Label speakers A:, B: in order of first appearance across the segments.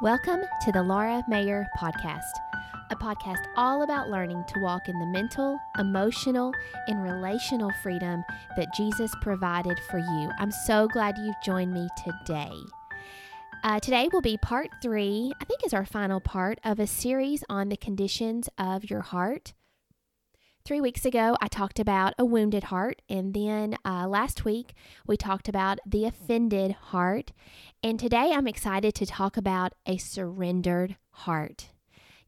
A: Welcome to the Laura Mayer Podcast, a podcast all about learning to walk in the mental, emotional, and relational freedom that Jesus provided for you. I'm so glad you've joined me today. Uh, today will be part three, I think is our final part of a series on the conditions of your heart. Three weeks ago, I talked about a wounded heart, and then uh, last week, we talked about the offended heart. And today, I'm excited to talk about a surrendered heart.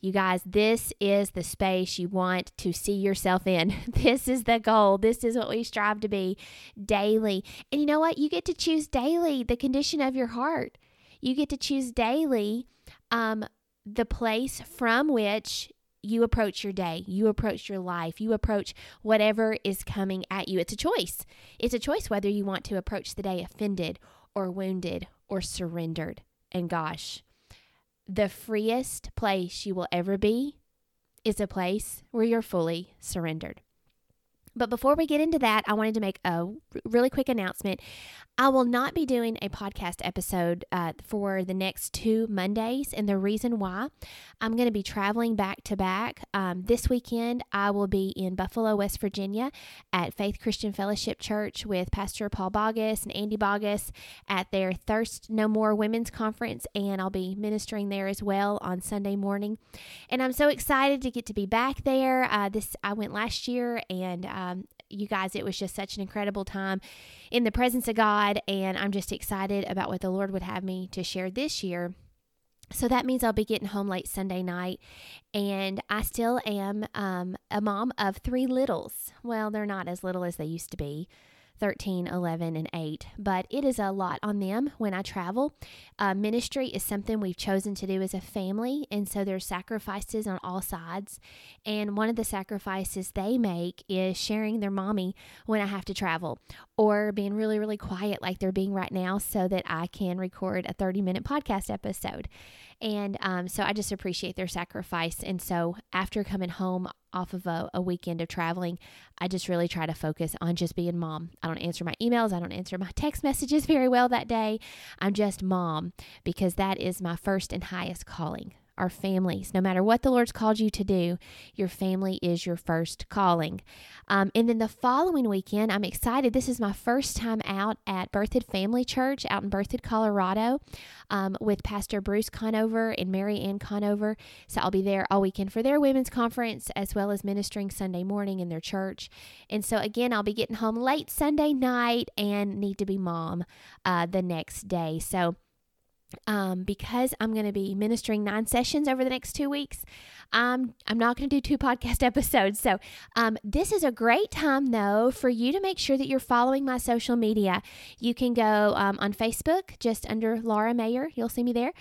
A: You guys, this is the space you want to see yourself in. This is the goal. This is what we strive to be daily. And you know what? You get to choose daily the condition of your heart. You get to choose daily um, the place from which you approach your day, you approach your life, you approach whatever is coming at you. It's a choice. It's a choice whether you want to approach the day offended or wounded or surrendered. And gosh, the freest place you will ever be is a place where you're fully surrendered. But before we get into that, I wanted to make a really quick announcement. I will not be doing a podcast episode uh, for the next two Mondays. And the reason why I'm going to be traveling back to back. Um, this weekend, I will be in Buffalo, West Virginia at Faith Christian Fellowship Church with Pastor Paul Bogus and Andy Bogus at their Thirst No More Women's Conference. And I'll be ministering there as well on Sunday morning. And I'm so excited to get to be back there. Uh, this I went last year and um, you guys, it was just such an incredible time in the presence of God. And I'm just excited about what the Lord would have me to share this year. So that means I'll be getting home late Sunday night. And I still am um, a mom of three littles. Well, they're not as little as they used to be. 13, 11, and 8. But it is a lot on them when I travel. Uh, ministry is something we've chosen to do as a family, and so there's sacrifices on all sides. And one of the sacrifices they make is sharing their mommy when I have to travel, or being really, really quiet like they're being right now so that I can record a 30 minute podcast episode. And um, so I just appreciate their sacrifice. And so after coming home off of a, a, weekend of traveling, I just really try to focus on just being mom. I don't answer my emails, I don't answer my text messages very well that day. I'm just mom because that is my first and highest calling our families. No matter what the Lord's called you to do, your family is your first calling. Um, and then the following weekend, I'm excited. This is my first time out at Berthoud Family Church out in Berthoud, Colorado, um, with Pastor Bruce Conover and Mary Ann Conover. So I'll be there all weekend for their women's conference as well as ministering Sunday morning in their church. And so again, I'll be getting home late Sunday night and need to be mom uh, the next day. So um, because I'm going to be ministering nine sessions over the next two weeks, um, I'm not going to do two podcast episodes. So, um, this is a great time, though, for you to make sure that you're following my social media. You can go um, on Facebook, just under Laura Mayer. You'll see me there.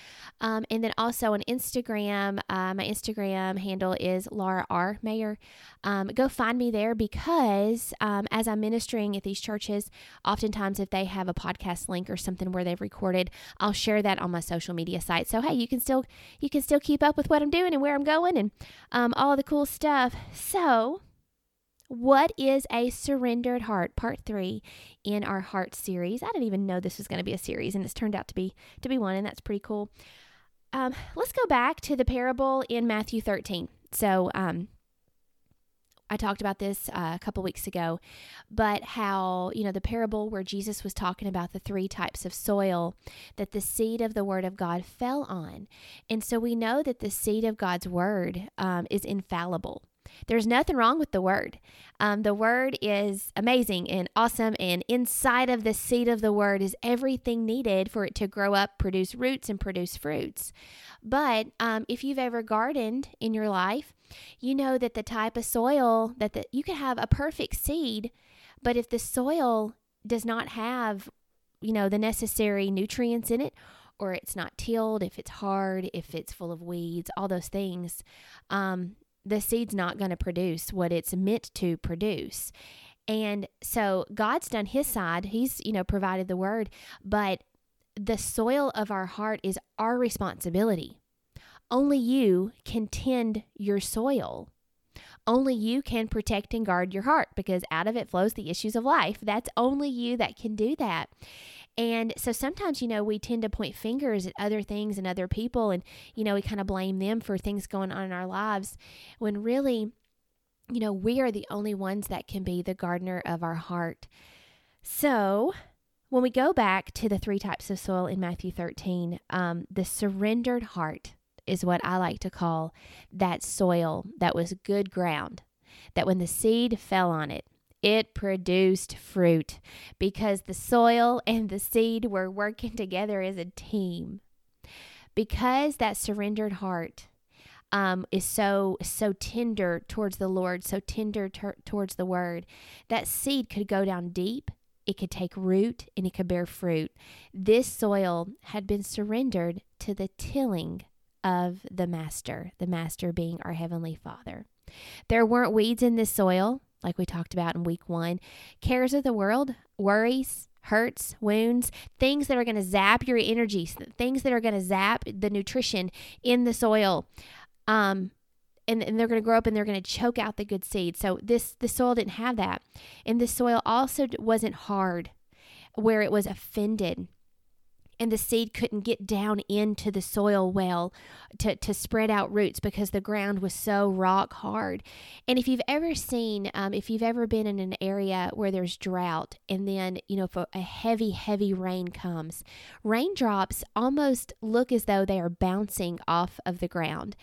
A: Um, and then also on Instagram, uh, my Instagram handle is Laura R. Mayer. Um, go find me there because um, as I'm ministering at these churches, oftentimes if they have a podcast link or something where they've recorded, I'll share that on my social media site. So hey, you can still you can still keep up with what I'm doing and where I'm going and um, all the cool stuff. So, what is a surrendered heart? Part three in our heart series. I didn't even know this was going to be a series, and it's turned out to be to be one, and that's pretty cool. Um, let's go back to the parable in Matthew 13. So, um, I talked about this uh, a couple weeks ago, but how, you know, the parable where Jesus was talking about the three types of soil that the seed of the word of God fell on. And so we know that the seed of God's word um, is infallible. There's nothing wrong with the word. Um, the word is amazing and awesome, and inside of the seed of the word is everything needed for it to grow up, produce roots, and produce fruits. But um, if you've ever gardened in your life, you know that the type of soil that the, you could have a perfect seed, but if the soil does not have, you know, the necessary nutrients in it, or it's not tilled, if it's hard, if it's full of weeds, all those things, um, the seed's not going to produce what it's meant to produce. And so God's done his side. He's, you know, provided the word, but the soil of our heart is our responsibility. Only you can tend your soil. Only you can protect and guard your heart because out of it flows the issues of life. That's only you that can do that. And so sometimes, you know, we tend to point fingers at other things and other people, and, you know, we kind of blame them for things going on in our lives when really, you know, we are the only ones that can be the gardener of our heart. So, when we go back to the three types of soil in Matthew 13, um, the surrendered heart is what I like to call that soil that was good ground, that when the seed fell on it, it produced fruit because the soil and the seed were working together as a team. Because that surrendered heart um, is so so tender towards the Lord, so tender ter- towards the Word, that seed could go down deep. It could take root and it could bear fruit. This soil had been surrendered to the tilling of the Master, the Master being our Heavenly Father. There weren't weeds in this soil, like we talked about in week one. Cares of the world, worries, hurts, wounds, things that are going to zap your energy, things that are going to zap the nutrition in the soil. Um, and, and they're going to grow up and they're going to choke out the good seed. So this the soil didn't have that. And the soil also wasn't hard where it was offended and the seed couldn't get down into the soil well to, to spread out roots because the ground was so rock hard. And if you've ever seen, um, if you've ever been in an area where there's drought and then, you know, if a, a heavy, heavy rain comes, raindrops almost look as though they are bouncing off of the ground.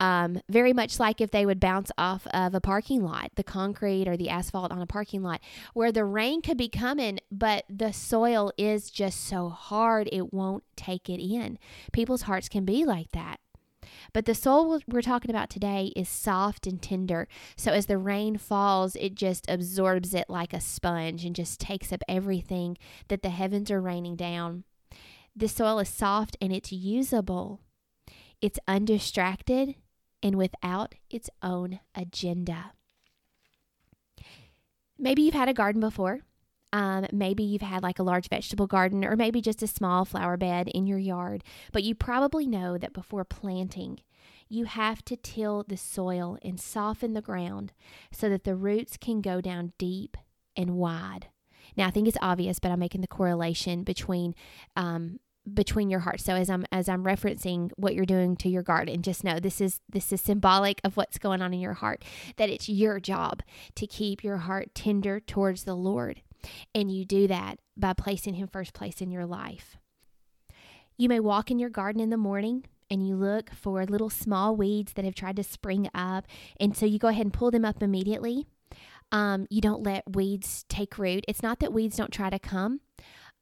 A: Um, very much like if they would bounce off of a parking lot, the concrete or the asphalt on a parking lot, where the rain could be coming, but the soil is just so hard. It won't take it in. People's hearts can be like that. But the soul we're talking about today is soft and tender. So as the rain falls, it just absorbs it like a sponge and just takes up everything that the heavens are raining down. The soil is soft and it's usable. It's undistracted and without its own agenda. Maybe you've had a garden before um, maybe you've had like a large vegetable garden or maybe just a small flower bed in your yard, but you probably know that before planting, you have to till the soil and soften the ground so that the roots can go down deep and wide. Now, I think it's obvious, but I'm making the correlation between um, between your hearts. So as I'm as I'm referencing what you're doing to your garden, just know this is this is symbolic of what's going on in your heart. That it's your job to keep your heart tender towards the Lord. And you do that by placing Him first place in your life. You may walk in your garden in the morning and you look for little small weeds that have tried to spring up. And so you go ahead and pull them up immediately. Um, you don't let weeds take root. It's not that weeds don't try to come,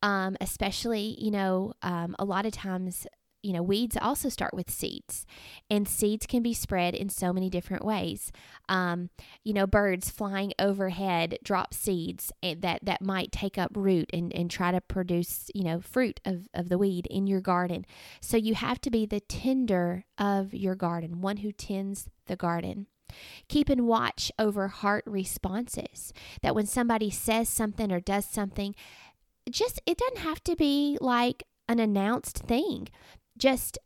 A: um, especially, you know, um, a lot of times you know, weeds also start with seeds, and seeds can be spread in so many different ways. Um, you know, birds flying overhead drop seeds that that might take up root and, and try to produce, you know, fruit of, of the weed in your garden. So you have to be the tender of your garden, one who tends the garden. Keeping watch over heart responses. That when somebody says something or does something, just it doesn't have to be like an announced thing just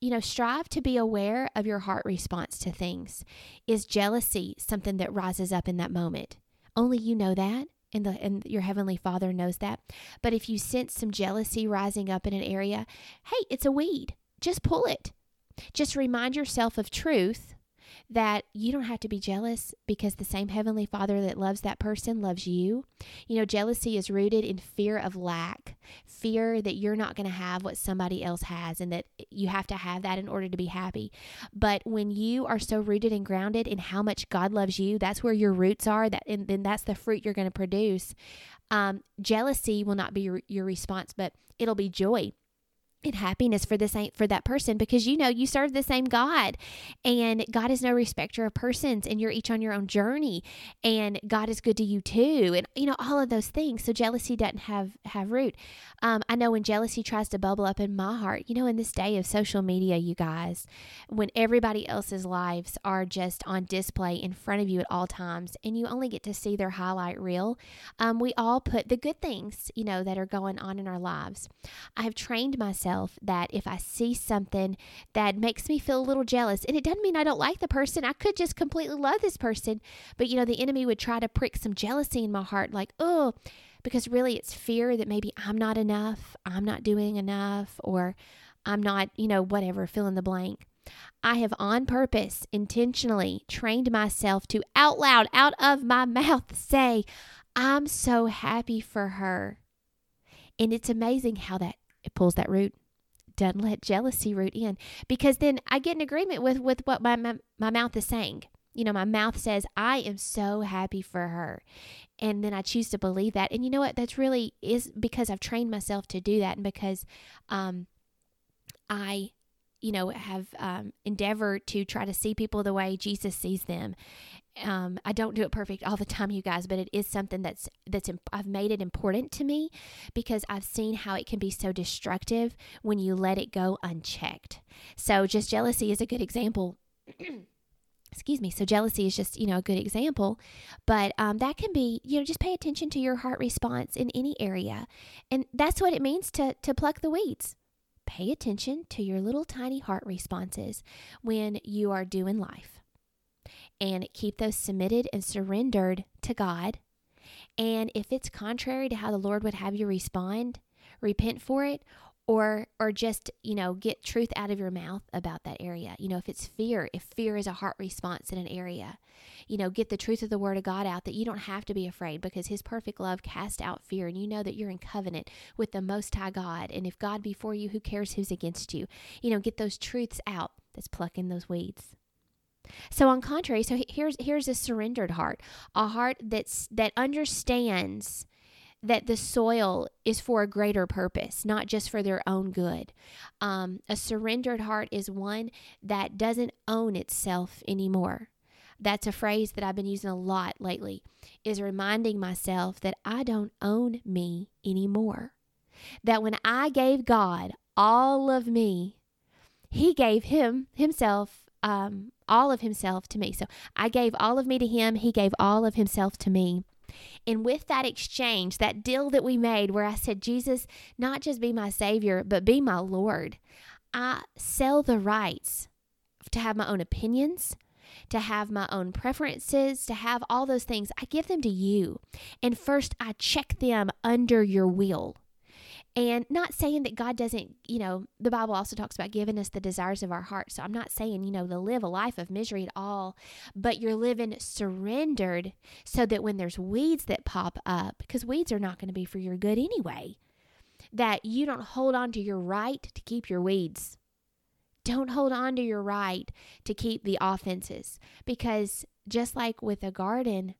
A: you know strive to be aware of your heart response to things. Is jealousy something that rises up in that moment? Only you know that and the and your heavenly father knows that. But if you sense some jealousy rising up in an area hey it's a weed. Just pull it. Just remind yourself of truth that you don't have to be jealous because the same Heavenly Father that loves that person loves you. You know, jealousy is rooted in fear of lack, fear that you're not going to have what somebody else has and that you have to have that in order to be happy. But when you are so rooted and grounded in how much God loves you, that's where your roots are, that and then that's the fruit you're going to produce. Um, jealousy will not be your, your response, but it'll be joy and happiness for this for that person because you know you serve the same God and God is no respecter of persons and you're each on your own journey and God is good to you too and you know all of those things. So jealousy doesn't have have root. Um, I know when jealousy tries to bubble up in my heart you know in this day of social media you guys when everybody else's lives are just on display in front of you at all times and you only get to see their highlight reel um, we all put the good things you know that are going on in our lives. I have trained myself myself that if I see something that makes me feel a little jealous, and it doesn't mean I don't like the person, I could just completely love this person, but you know, the enemy would try to prick some jealousy in my heart, like, oh, because really it's fear that maybe I'm not enough, I'm not doing enough, or I'm not, you know, whatever, fill in the blank. I have on purpose, intentionally trained myself to out loud, out of my mouth, say, I'm so happy for her. And it's amazing how that it pulls that root. Doesn't let jealousy root in because then I get in agreement with with what my, my, my mouth is saying. You know, my mouth says, I am so happy for her. And then I choose to believe that. And you know what? That's really is because I've trained myself to do that and because um, I you know, have um, endeavored to try to see people the way Jesus sees them. Um, I don't do it perfect all the time, you guys, but it is something that's that's I've made it important to me because I've seen how it can be so destructive when you let it go unchecked. So, just jealousy is a good example. excuse me so jealousy is just you know a good example but um, that can be you know just pay attention to your heart response in any area and that's what it means to to pluck the weeds pay attention to your little tiny heart responses when you are doing life and keep those submitted and surrendered to God. And if it's contrary to how the Lord would have you respond, repent for it or or just you know get truth out of your mouth about that area. You know if it's fear if fear is a heart response in an area you know get the truth of the word of god out that you don't have to be afraid because his perfect love casts out fear and you know that you're in covenant with the most high god. And if god be for you who cares who's against you? You know get those truths out that's plucking those weeds so on contrary so here's here's a surrendered heart a heart that's that understands that the soil is for a greater purpose, not just for their own good. Um, a surrendered heart is one that doesn't own itself anymore. That's a phrase that I've been using a lot lately, is reminding myself that I don't own me anymore. That when I gave God all of me, He gave Him Himself um, all of himself to me. So I gave all of me to him. He gave all of himself to me. And with that exchange, that deal that we made where I said, Jesus, not just be my Savior, but be my Lord, I sell the rights to have my own opinions, to have my own preferences, to have all those things. I give them to you. And first, I check them under your will. And not saying that God doesn't, you know, the Bible also talks about giving us the desires of our heart. So I'm not saying, you know, to live a life of misery at all, but you're living surrendered so that when there's weeds that pop up, because weeds are not going to be for your good anyway, that you don't hold on to your right to keep your weeds. Don't hold on to your right to keep the offenses because just like with a garden,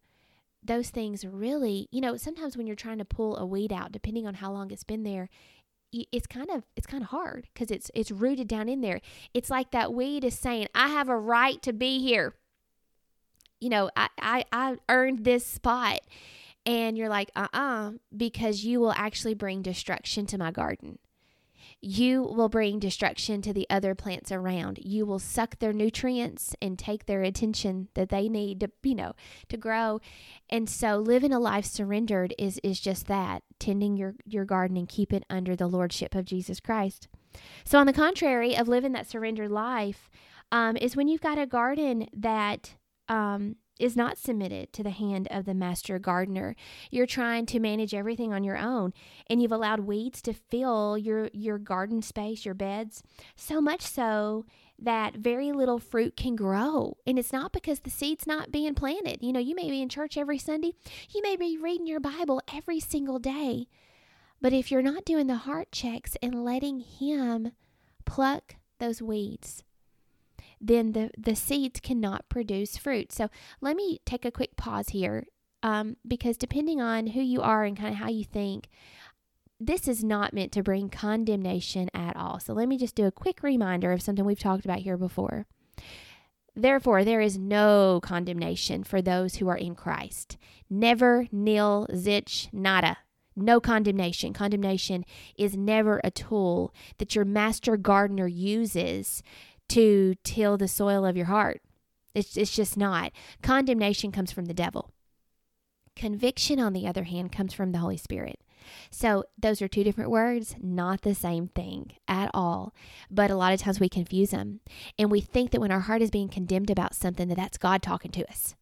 A: those things really, you know, sometimes when you're trying to pull a weed out, depending on how long it's been there, it's kind of it's kind of hard because it's it's rooted down in there. It's like that weed is saying, "I have a right to be here." You know, I I, I earned this spot, and you're like, "Uh uh," because you will actually bring destruction to my garden you will bring destruction to the other plants around. You will suck their nutrients and take their attention that they need to, you know, to grow. And so living a life surrendered is is just that, tending your your garden and keep it under the lordship of Jesus Christ. So on the contrary of living that surrendered life, um, is when you've got a garden that um, is not submitted to the hand of the master gardener. You're trying to manage everything on your own and you've allowed weeds to fill your your garden space, your beds, so much so that very little fruit can grow. And it's not because the seed's not being planted. You know, you may be in church every Sunday, you may be reading your Bible every single day. But if you're not doing the heart checks and letting him pluck those weeds, then the, the seeds cannot produce fruit. So let me take a quick pause here um, because depending on who you are and kind of how you think, this is not meant to bring condemnation at all. So let me just do a quick reminder of something we've talked about here before. Therefore, there is no condemnation for those who are in Christ. Never, nil, zitch, nada. No condemnation. Condemnation is never a tool that your master gardener uses to till the soil of your heart. It's, it's just not. Condemnation comes from the devil. Conviction, on the other hand, comes from the Holy Spirit. So, those are two different words, not the same thing at all. But a lot of times we confuse them. And we think that when our heart is being condemned about something, that that's God talking to us.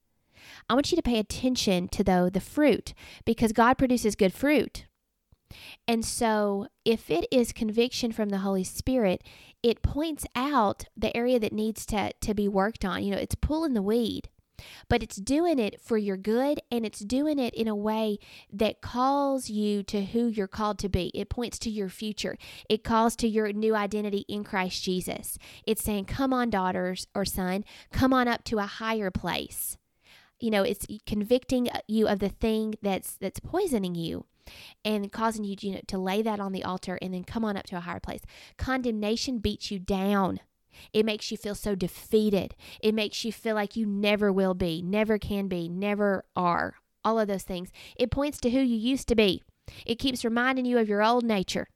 A: I want you to pay attention to though the fruit because God produces good fruit. And so, if it is conviction from the Holy Spirit, it points out the area that needs to, to be worked on. You know, it's pulling the weed, but it's doing it for your good and it's doing it in a way that calls you to who you're called to be. It points to your future, it calls to your new identity in Christ Jesus. It's saying, Come on, daughters or son, come on up to a higher place. You know, it's convicting uh, you of the thing that's that's poisoning you and causing you, you know, to lay that on the altar and then come on up to a higher place. Condemnation beats you down. It makes you feel so defeated. It makes you feel like you never will be, never can be, never are. All of those things. It points to who you used to be. It keeps reminding you of your old nature.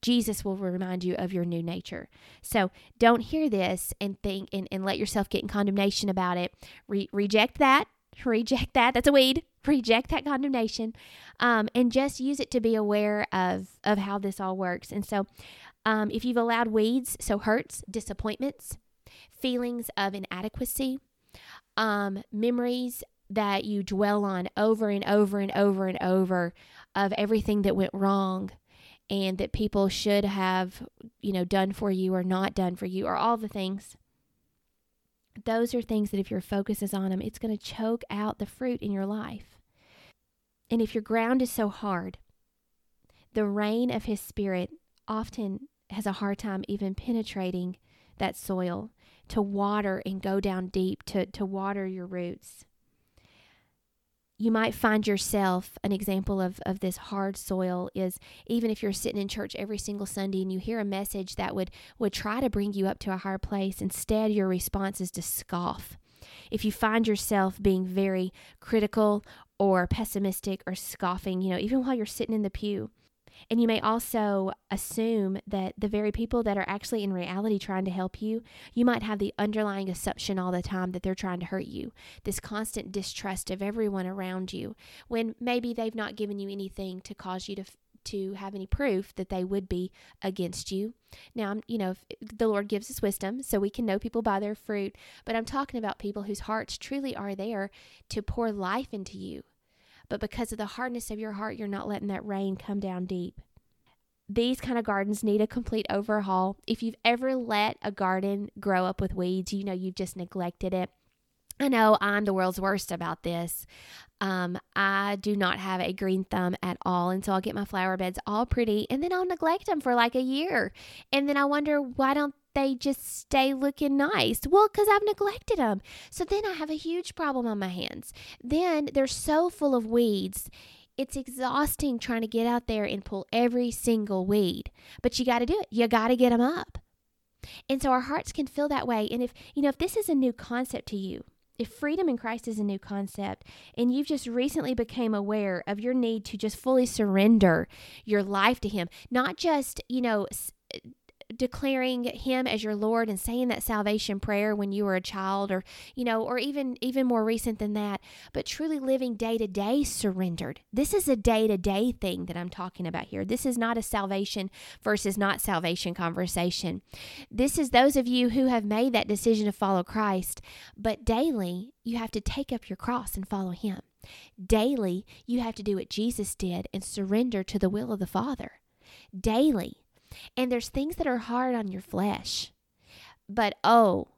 A: Jesus will remind you of your new nature. So don't hear this and think and, and let yourself get in condemnation about it. Re- reject that. Reject that. That's a weed reject that condemnation um, and just use it to be aware of of how this all works and so um, if you've allowed weeds so hurts disappointments feelings of inadequacy um, memories that you dwell on over and over and over and over of everything that went wrong and that people should have you know done for you or not done for you or all the things those are things that if your focus is on them, it's going to choke out the fruit in your life. And if your ground is so hard, the rain of His Spirit often has a hard time even penetrating that soil to water and go down deep to, to water your roots. You might find yourself an example of, of this hard soil is even if you're sitting in church every single sunday and you hear a message that would would try to bring you up to a higher place instead your response is to scoff. If you find yourself being very critical or pessimistic or scoffing you know even while you're sitting in the pew and you may also assume that the very people that are actually in reality trying to help you, you might have the underlying assumption all the time that they're trying to hurt you. This constant distrust of everyone around you when maybe they've not given you anything to cause you to to have any proof that they would be against you. Now, you know, the Lord gives us wisdom so we can know people by their fruit, but I'm talking about people whose hearts truly are there to pour life into you, but because of the hardness of your heart, you're not letting that rain come down deep. These kind of gardens need a complete overhaul. If you've ever let a garden grow up with weeds, you know you've just neglected it. I know I'm the world's worst about this. Um, I do not have a green thumb at all. And so I'll get my flower beds all pretty and then I'll neglect them for like a year. And then I wonder why don't they just stay looking nice? Well, because I've neglected them. So then I have a huge problem on my hands. Then they're so full of weeds. It's exhausting trying to get out there and pull every single weed, but you got to do it. You got to get them up. And so our hearts can feel that way. And if, you know, if this is a new concept to you, if freedom in Christ is a new concept and you've just recently became aware of your need to just fully surrender your life to him, not just, you know, declaring him as your lord and saying that salvation prayer when you were a child or you know or even even more recent than that but truly living day to day surrendered. This is a day to day thing that i'm talking about here. This is not a salvation versus not salvation conversation. This is those of you who have made that decision to follow christ but daily you have to take up your cross and follow him. Daily you have to do what jesus did and surrender to the will of the father. Daily and there's things that are hard on your flesh. But oh,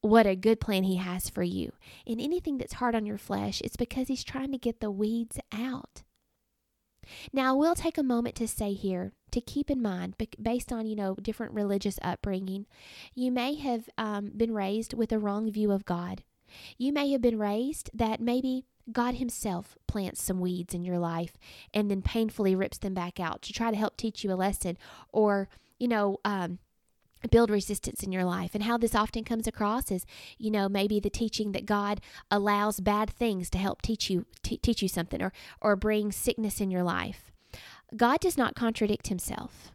A: what a good plan he has for you. And anything that's hard on your flesh, it's because he's trying to get the weeds out. Now, we'll take a moment to say here to keep in mind, based on you know different religious upbringing, you may have um, been raised with a wrong view of God. You may have been raised that maybe God Himself plants some weeds in your life and then painfully rips them back out to try to help teach you a lesson or, you know, um, build resistance in your life. And how this often comes across is, you know, maybe the teaching that God allows bad things to help teach you t- teach you something or or bring sickness in your life. God does not contradict himself.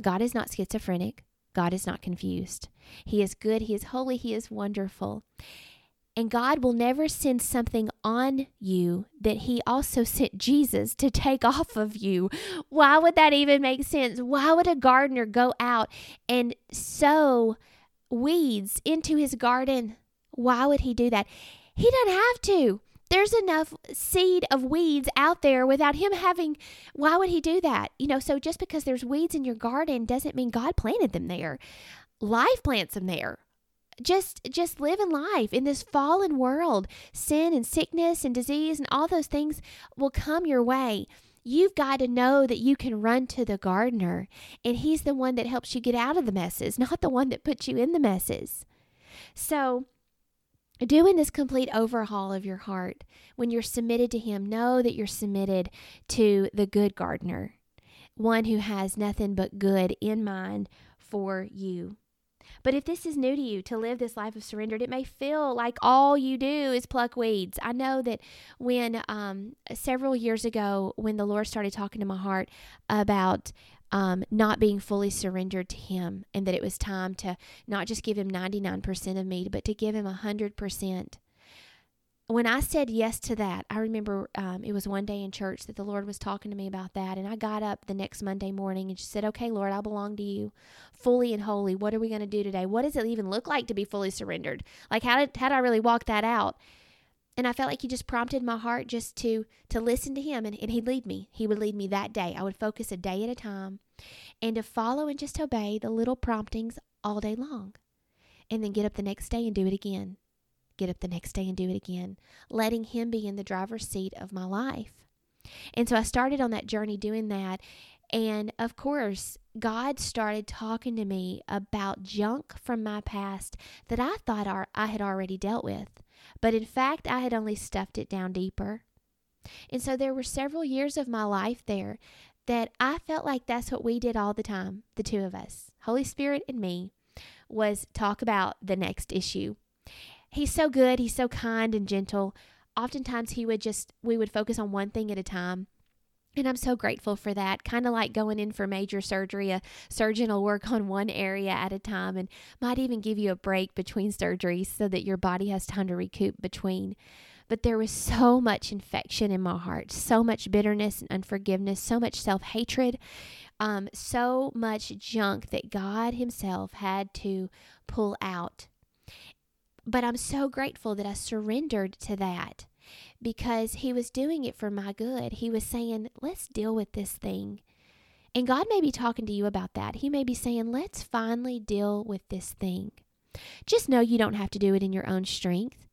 A: God is not schizophrenic. God is not confused. He is good, he is holy, he is wonderful. And God will never send something on you that He also sent Jesus to take off of you. Why would that even make sense? Why would a gardener go out and sow weeds into his garden? Why would he do that? He doesn't have to. There's enough seed of weeds out there without him having why would he do that? You know, so just because there's weeds in your garden doesn't mean God planted them there. Life plants them there just just living life in this fallen world. Sin and sickness and disease and all those things will come your way. You've got to know that you can run to the gardener and he's the one that helps you get out of the messes not the one that puts you in the messes. So doing this complete overhaul of your heart when you're submitted to him know that you're submitted to the good gardener one who has nothing but good in mind for you but if this is new to you to live this life of surrendered, it may feel like all you do is pluck weeds. I know that when um, several years ago, when the Lord started talking to my heart about um, not being fully surrendered to Him, and that it was time to not just give Him 99% of me, but to give Him 100% when I said yes to that, I remember um, it was one day in church that the Lord was talking to me about that. And I got up the next Monday morning and just said, Okay, Lord, I belong to you fully and wholly. What are we going to do today? What does it even look like to be fully surrendered? Like, how did, how did I really walk that out? And I felt like he just prompted my heart just to to listen to him and, and he'd lead me. He would lead me that day. I would focus a day at a time and to follow and just obey the little promptings all day long. And then get up the next day and do it again get up the next day and do it again, letting Him be in the driver's seat of my life. And so I started on that journey doing that. And of course, God started talking to me about junk from my past that I thought I had already dealt with. But in fact, I had only stuffed it down deeper. And so there were several years of my life there that I felt like that's what we did all the time, the two of us, Holy Spirit and me, was talk about the next issue he's so good, he's so kind and gentle. Oftentimes he would just we would focus on one thing at a time. And I'm so grateful for that. Kind of like going in for major surgery, a surgeon will work on one area at a time and might even give you a break between surgeries so that your body has time to recoup between. But there was so much infection in my heart, so much bitterness and unforgiveness, so much self hatred, um, so much junk that God Himself had to pull out but I'm so grateful that I surrendered to that because He was doing it for my good. He was saying, let's deal with this thing. And God may be talking to you about that. He may be saying, let's finally deal with this thing. Just know you don't have to do it in your own strength.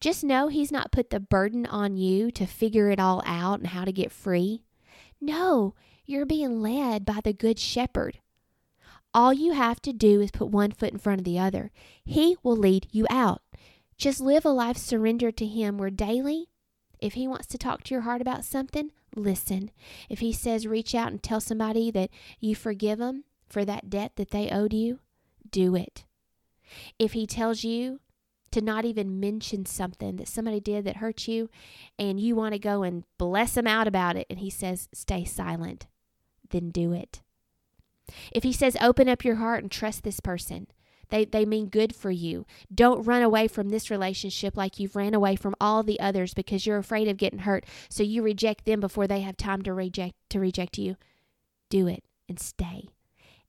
A: Just know He's not put the burden on you to figure it all out and how to get free. No, you're being led by the Good Shepherd all you have to do is put one foot in front of the other. He will lead you out. Just live a life surrendered to Him where daily, if He wants to talk to your heart about something, listen. If He says reach out and tell somebody that you forgive them for that debt that they owed you, do it. If He tells you to not even mention something that somebody did that hurt you and you want to go and bless them out about it, and He says stay silent, then do it. If he says, open up your heart and trust this person, they, they mean good for you. Don't run away from this relationship like you've ran away from all the others because you're afraid of getting hurt. So you reject them before they have time to reject to reject you. Do it and stay.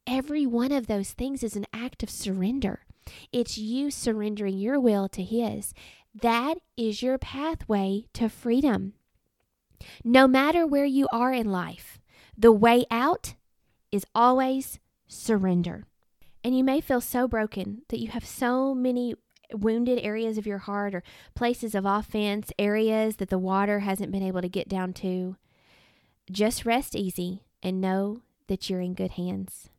A: Every one of those things is an act of surrender. It's you surrendering your will to his. That is your pathway to freedom. No matter where you are in life, the way out is always surrender. And you may feel so broken that you have so many wounded areas of your heart or places of offense, areas that the water hasn't been able to get down to. Just rest easy and know that you're in good hands.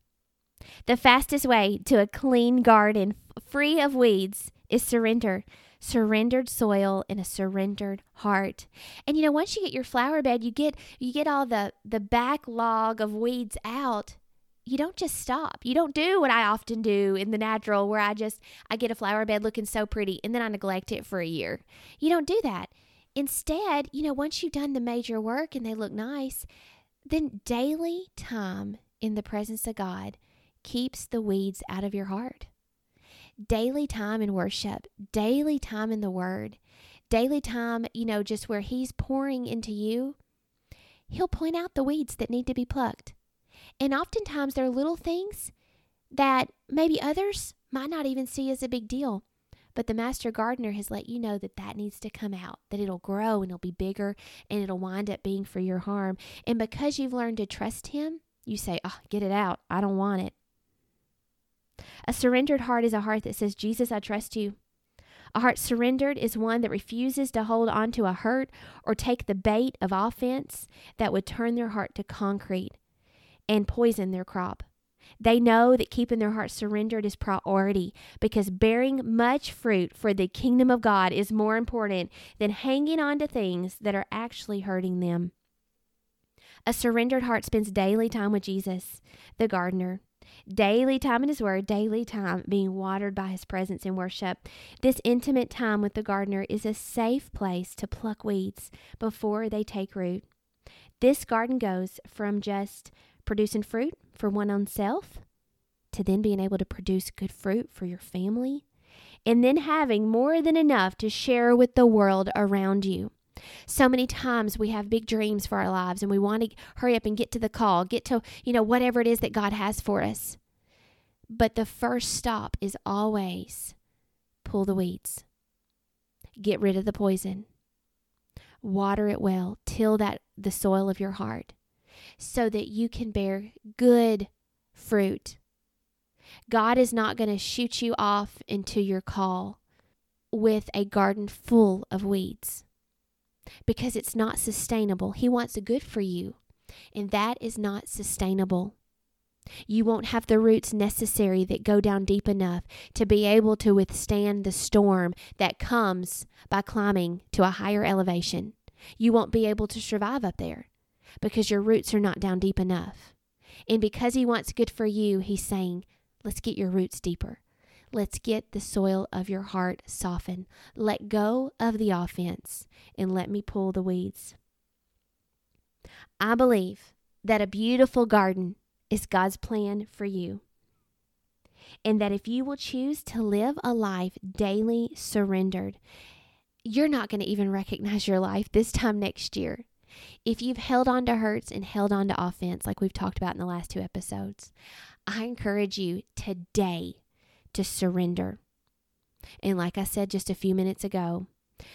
A: The fastest way to a clean garden free of weeds is surrender. Surrendered soil and a surrendered heart. And you know, once you get your flower bed, you get you get all the the backlog of weeds out. You don't just stop. You don't do what I often do in the natural where I just I get a flower bed looking so pretty and then I neglect it for a year. You don't do that. Instead, you know, once you've done the major work and they look nice, then daily time in the presence of God keeps the weeds out of your heart daily time in worship, daily time in the Word, daily time, you know, just where He's pouring into you, He'll point out the weeds that need to be plucked. And oftentimes there are little things that maybe others might not even see as a big deal. But the master gardener has let you know that that needs to come out, that it'll grow and it'll be bigger and it'll wind up being for your harm. And because you've learned to trust him, you say, Oh, get it out. I don't want it. A surrendered heart is a heart that says, Jesus, I trust you. A heart surrendered is one that refuses to hold on to a hurt or take the bait of offense that would turn their heart to concrete and poison their crop. They know that keeping their heart surrendered is priority because bearing much fruit for the kingdom of God is more important than hanging on to things that are actually hurting them. A surrendered heart spends daily time with Jesus, the gardener, daily time in His Word, daily time being watered by His presence in worship. This intimate time with the gardener is a safe place to pluck weeds before they take root. This garden goes from just producing fruit for one own self to then being able to produce good fruit for your family and then having more than enough to share with the world around you. So many times we have big dreams for our lives and we want to hurry up and get to the call, get to, you know, whatever it is that God has for us. But the first stop is always pull the weeds, get rid of the poison, water it well, till that the soil of your heart. So that you can bear good fruit. God is not going to shoot you off into your call with a garden full of weeds because it's not sustainable. He wants good for you, and that is not sustainable. You won't have the roots necessary that go down deep enough to be able to withstand the storm that comes by climbing to a higher elevation. You won't be able to survive up there because your roots are not down deep enough. And because He wants good for you, He's saying, let's get your roots deeper. Let's get the soil of your heart softened. Let go of the offense and let me pull the weeds. I believe that a beautiful garden is God's plan for you. And that if you will choose to live a life daily surrendered, you're not going to even recognize your life this time next year. If you've held on to hurts and held on to offense, like we've talked about in the last two episodes, I encourage you today to surrender. And like I said just a few minutes ago,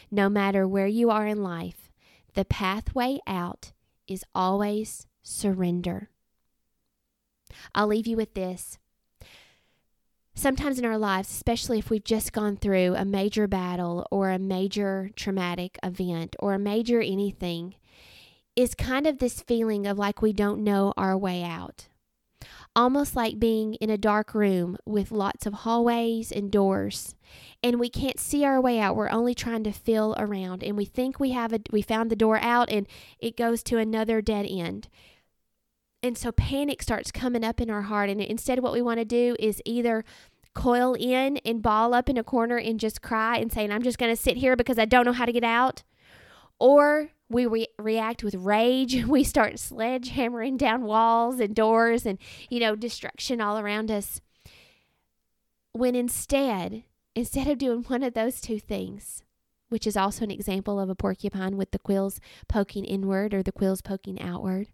A: no matter where you are in life, the pathway out is always surrender. I'll leave you with this. Sometimes in our lives, especially if we've just gone through a major battle or a major traumatic event or a major anything, is kind of this feeling of like we don't know our way out. Almost like being in a dark room with lots of hallways and doors, and we can't see our way out. We're only trying to feel around, and we think we have a we found the door out, and it goes to another dead end. And so panic starts coming up in our heart, and instead, what we want to do is either coil in and ball up in a corner and just cry and saying, "I'm just going to sit here because I don't know how to get out," or we re- react with rage. We start sledgehammering down walls and doors and, you know, destruction all around us. When instead, instead of doing one of those two things, which is also an example of a porcupine with the quills poking inward or the quills poking outward,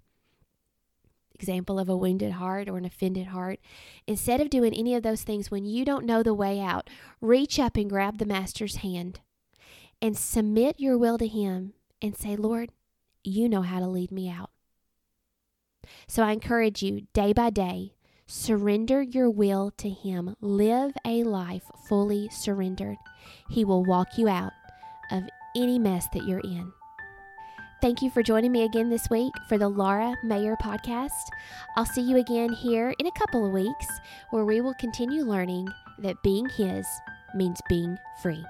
A: example of a wounded heart or an offended heart. Instead of doing any of those things, when you don't know the way out, reach up and grab the Master's hand and submit your will to Him and say, Lord, you know how to lead me out. So I encourage you day by day, surrender your will to Him. Live a life fully surrendered. He will walk you out of any mess that you're in. Thank you for joining me again this week for the Laura Mayer podcast. I'll see you again here in a couple of weeks where we will continue learning that being His means being free.